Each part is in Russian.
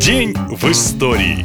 День в истории.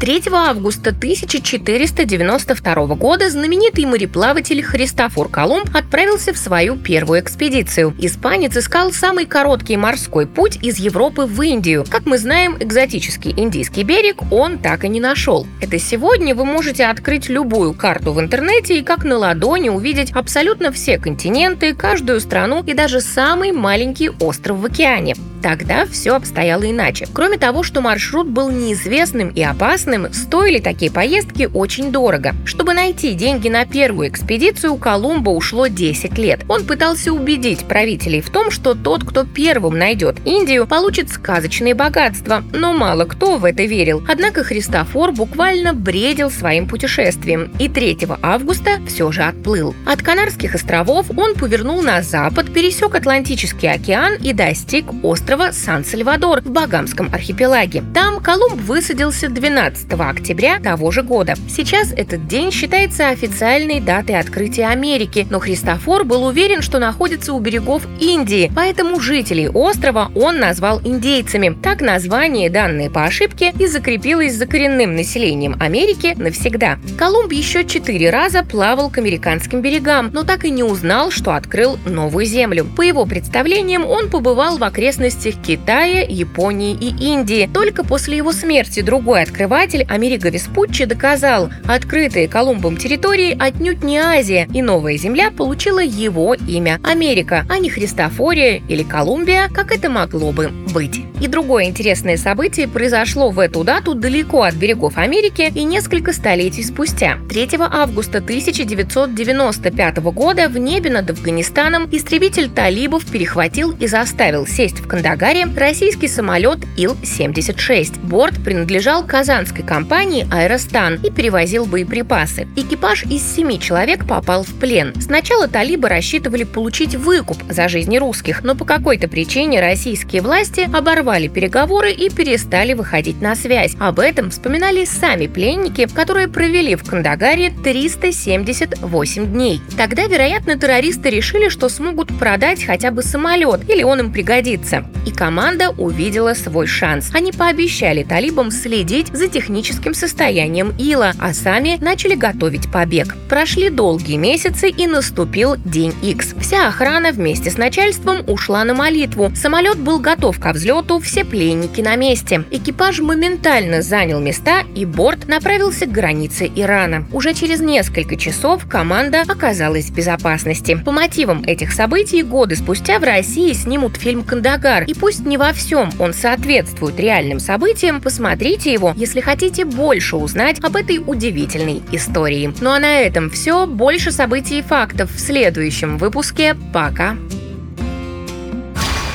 3 августа 1492 года знаменитый мореплаватель Христофор Колумб отправился в свою первую экспедицию. Испанец искал самый короткий морской путь из Европы в Индию. Как мы знаем, экзотический индийский берег он так и не нашел. Это сегодня вы можете открыть любую карту в интернете и как на ладони увидеть абсолютно все континенты, каждую страну и даже самый маленький остров в океане. Тогда все обстояло иначе. Кроме того, что маршрут был неизвестным и опасным, стоили такие поездки очень дорого. Чтобы найти деньги на первую экспедицию, Колумба ушло 10 лет. Он пытался убедить правителей в том, что тот, кто первым найдет Индию, получит сказочные богатства, но мало кто в это верил. Однако Христофор буквально бредил своим путешествием и 3 августа все же отплыл. От Канарских островов он повернул на запад, пересек Атлантический океан и достиг острова острова Сан-Сальвадор в Багамском архипелаге. Там Колумб высадился 12 октября того же года. Сейчас этот день считается официальной датой открытия Америки, но Христофор был уверен, что находится у берегов Индии, поэтому жителей острова он назвал индейцами. Так название, данное по ошибке, и закрепилось за коренным населением Америки навсегда. Колумб еще четыре раза плавал к американским берегам, но так и не узнал, что открыл новую землю. По его представлениям, он побывал в окрестностях областях Китая, Японии и Индии. Только после его смерти другой открыватель Америго Веспуччи доказал, открытые Колумбом территории отнюдь не Азия, и новая земля получила его имя – Америка, а не Христофория или Колумбия, как это могло бы быть. И другое интересное событие произошло в эту дату далеко от берегов Америки и несколько столетий спустя. 3 августа 1995 года в небе над Афганистаном истребитель талибов перехватил и заставил сесть в Кандагаре российский самолет Ил-76. Борт принадлежал казанской компании «Аэростан» и перевозил боеприпасы. Экипаж из семи человек попал в плен. Сначала талибы рассчитывали получить выкуп за жизни русских, но по какой-то причине российские власти оборвали переговоры и перестали выходить на связь. Об этом вспоминали сами пленники, которые провели в Кандагаре 378 дней. Тогда, вероятно, террористы решили, что смогут продать хотя бы самолет, или он им пригодится. И команда увидела свой шанс. Они пообещали талибам следить за техническим состоянием Ила, а сами начали готовить побег. Прошли долгие месяцы и наступил день X. Вся охрана вместе с начальством ушла на молитву. Самолет был готов ко взлету, все пленники на месте. Экипаж моментально занял места, и борт направился к границе Ирана. Уже через несколько часов команда оказалась в безопасности. По мотивам этих событий годы спустя в России снимут фильм «Кандагар». И пусть не во всем он соответствует реальным событиям, посмотрите его, если хотите больше узнать об этой удивительной истории. Ну а на этом все. Больше событий и фактов в следующем выпуске. Пока!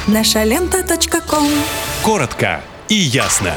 Наша лента. Коротко и ясно.